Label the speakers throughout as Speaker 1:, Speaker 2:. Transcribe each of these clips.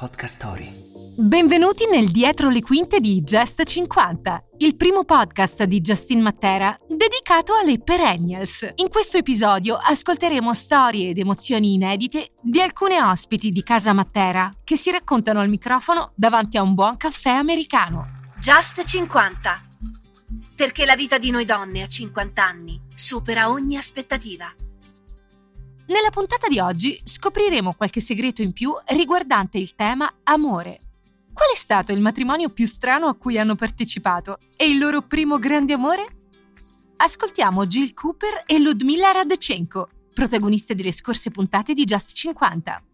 Speaker 1: Podcast Story.
Speaker 2: Benvenuti nel Dietro le quinte di Just 50, il primo podcast di Justin Matera dedicato alle perennials. In questo episodio ascolteremo storie ed emozioni inedite di alcune ospiti di casa Matera che si raccontano al microfono davanti a un buon caffè americano.
Speaker 3: Just 50. Perché la vita di noi donne a 50 anni supera ogni aspettativa.
Speaker 2: Nella puntata di oggi scopriremo qualche segreto in più riguardante il tema amore. Qual è stato il matrimonio più strano a cui hanno partecipato e il loro primo grande amore? Ascoltiamo Jill Cooper e Ludmila Radchenko, protagoniste delle scorse puntate di Just 50.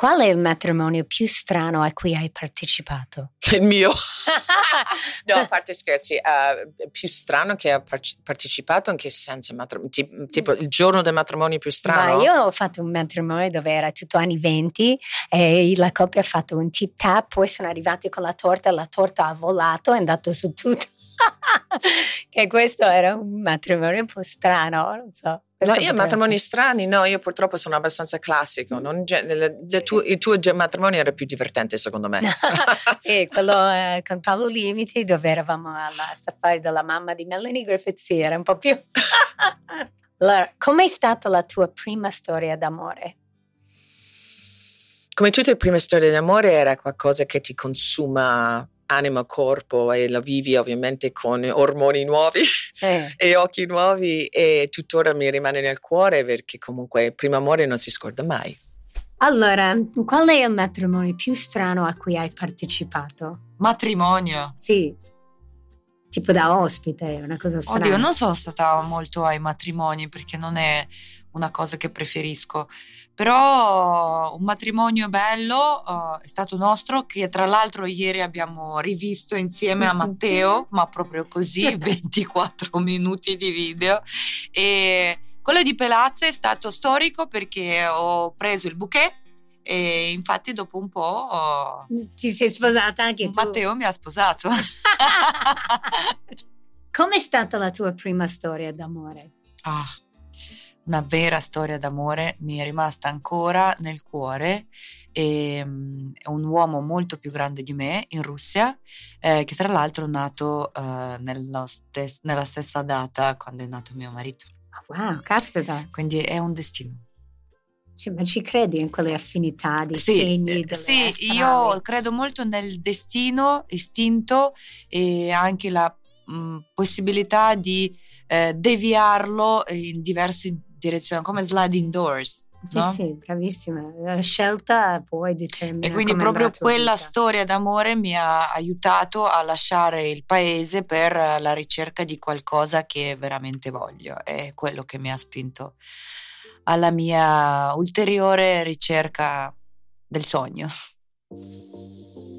Speaker 4: Qual è il matrimonio più strano a cui hai partecipato?
Speaker 5: Il mio. no, a parte scherzi, uh, più strano che par- partecipato in che senso? Matrim- tipo, tipo, il giorno del matrimonio più strano?
Speaker 4: Ma io ho fatto un matrimonio dove era tutto anni 20 e la coppia ha fatto un tip tap, poi sono arrivati con la torta, la torta ha volato, è andato su tutto. che questo era un matrimonio un po' strano, non so.
Speaker 5: No, io matrimoni strani, no, io purtroppo sono abbastanza classico. Non, le, le tu, il tuo matrimonio era più divertente, secondo me.
Speaker 4: sì, quello eh, con Paolo Limiti, dove eravamo alla safari della mamma di Melanie Griffith, sì, era un po' più. allora, com'è stata la tua prima storia d'amore?
Speaker 5: Come tutte le prime storie d'amore, era qualcosa che ti consuma anima, corpo e la vivi ovviamente con ormoni nuovi eh. e occhi nuovi e tuttora mi rimane nel cuore perché comunque il primo amore non si scorda mai.
Speaker 4: Allora, qual è il matrimonio più strano a cui hai partecipato?
Speaker 6: Matrimonio?
Speaker 4: Sì. Tipo da ospite, una cosa strana.
Speaker 6: Oddio, non sono stata molto ai matrimoni perché non è una cosa che preferisco. Però un matrimonio bello uh, è stato nostro, che tra l'altro ieri abbiamo rivisto insieme a Matteo, ma proprio così, 24 minuti di video. E quello di Pelazza è stato storico perché ho preso il bouquet e infatti dopo un po' ho...
Speaker 4: ti sei sposata anche tu.
Speaker 6: Matteo mi ha sposato.
Speaker 4: Com'è stata la tua prima storia d'amore?
Speaker 6: Ah, una vera storia d'amore mi è rimasta ancora nel cuore. E, um, è un uomo molto più grande di me in Russia, eh, che tra l'altro è nato uh, stes- nella stessa data quando è nato mio marito.
Speaker 4: Wow, caspita!
Speaker 6: Quindi è un destino.
Speaker 4: Sì, ma ci credi in quelle affinità di sì, segni?
Speaker 6: Eh, sì, astrali? io credo molto nel destino istinto e anche la mh, possibilità di eh, deviarlo in diversi direzione, come sliding doors.
Speaker 4: No? Sì, sì, bravissima. La scelta poi determina.
Speaker 6: E quindi proprio quella vita. storia d'amore mi ha aiutato a lasciare il paese per la ricerca di qualcosa che veramente voglio. È quello che mi ha spinto alla mia ulteriore ricerca del sogno.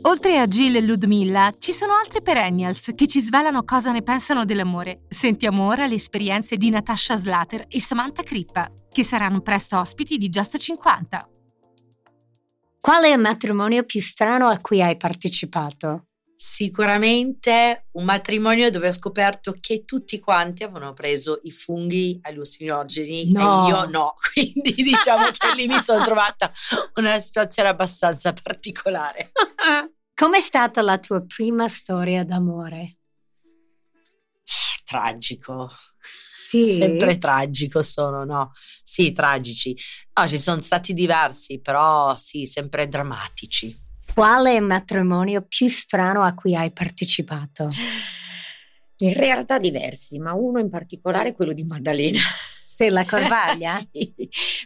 Speaker 2: Oltre a Jill e Ludmilla, ci sono altri perennials che ci svelano cosa ne pensano dell'amore. Sentiamo ora le esperienze di Natasha Slater e Samantha Crippa, che saranno presto ospiti di Just 50.
Speaker 4: Qual è il matrimonio più strano a cui hai partecipato?
Speaker 7: Sicuramente un matrimonio dove ho scoperto che tutti quanti avevano preso i funghi allucinogeni no. e io no, quindi diciamo che lì mi sono trovata una situazione abbastanza particolare.
Speaker 4: Com'è stata la tua prima storia d'amore?
Speaker 7: Tragico.
Speaker 4: Sì.
Speaker 7: Sempre tragico sono, no? Sì, tragici. No, ci sono stati diversi, però sì, sempre drammatici.
Speaker 4: Qual è il matrimonio più strano a cui hai partecipato?
Speaker 8: In realtà diversi, ma uno in particolare è quello di Maddalena.
Speaker 4: Stella Corvaglia?
Speaker 8: sì,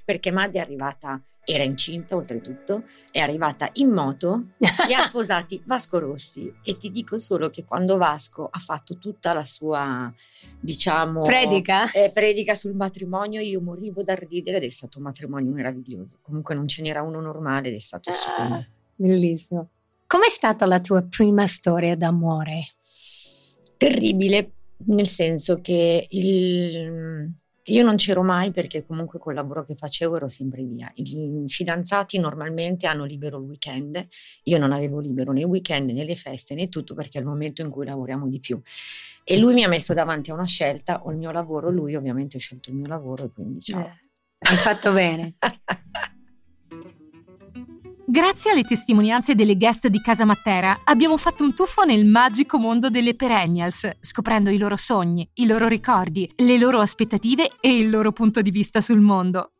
Speaker 8: perché Maddi è arrivata, era incinta oltretutto, è arrivata in moto, li ha sposati Vasco Rossi e ti dico solo che quando Vasco ha fatto tutta la sua, diciamo...
Speaker 4: Predica?
Speaker 8: Eh, predica sul matrimonio, io morivo dal ridere ed è stato un matrimonio meraviglioso. Comunque non ce n'era uno normale ed è stato stupendo.
Speaker 4: Bellissimo. Com'è stata la tua prima storia d'amore?
Speaker 8: Terribile, nel senso che il, io non c'ero mai perché comunque col lavoro che facevo ero sempre via. I fidanzati normalmente hanno libero il weekend, io non avevo libero né il weekend né le feste né tutto perché è il momento in cui lavoriamo di più. E lui mi ha messo davanti a una scelta, o il mio lavoro, lui ovviamente ha scelto il mio lavoro e quindi ciao. Eh,
Speaker 4: hai fatto bene.
Speaker 2: Grazie alle testimonianze delle guest di Casa Matera abbiamo fatto un tuffo nel magico mondo delle perennials, scoprendo i loro sogni, i loro ricordi, le loro aspettative e il loro punto di vista sul mondo.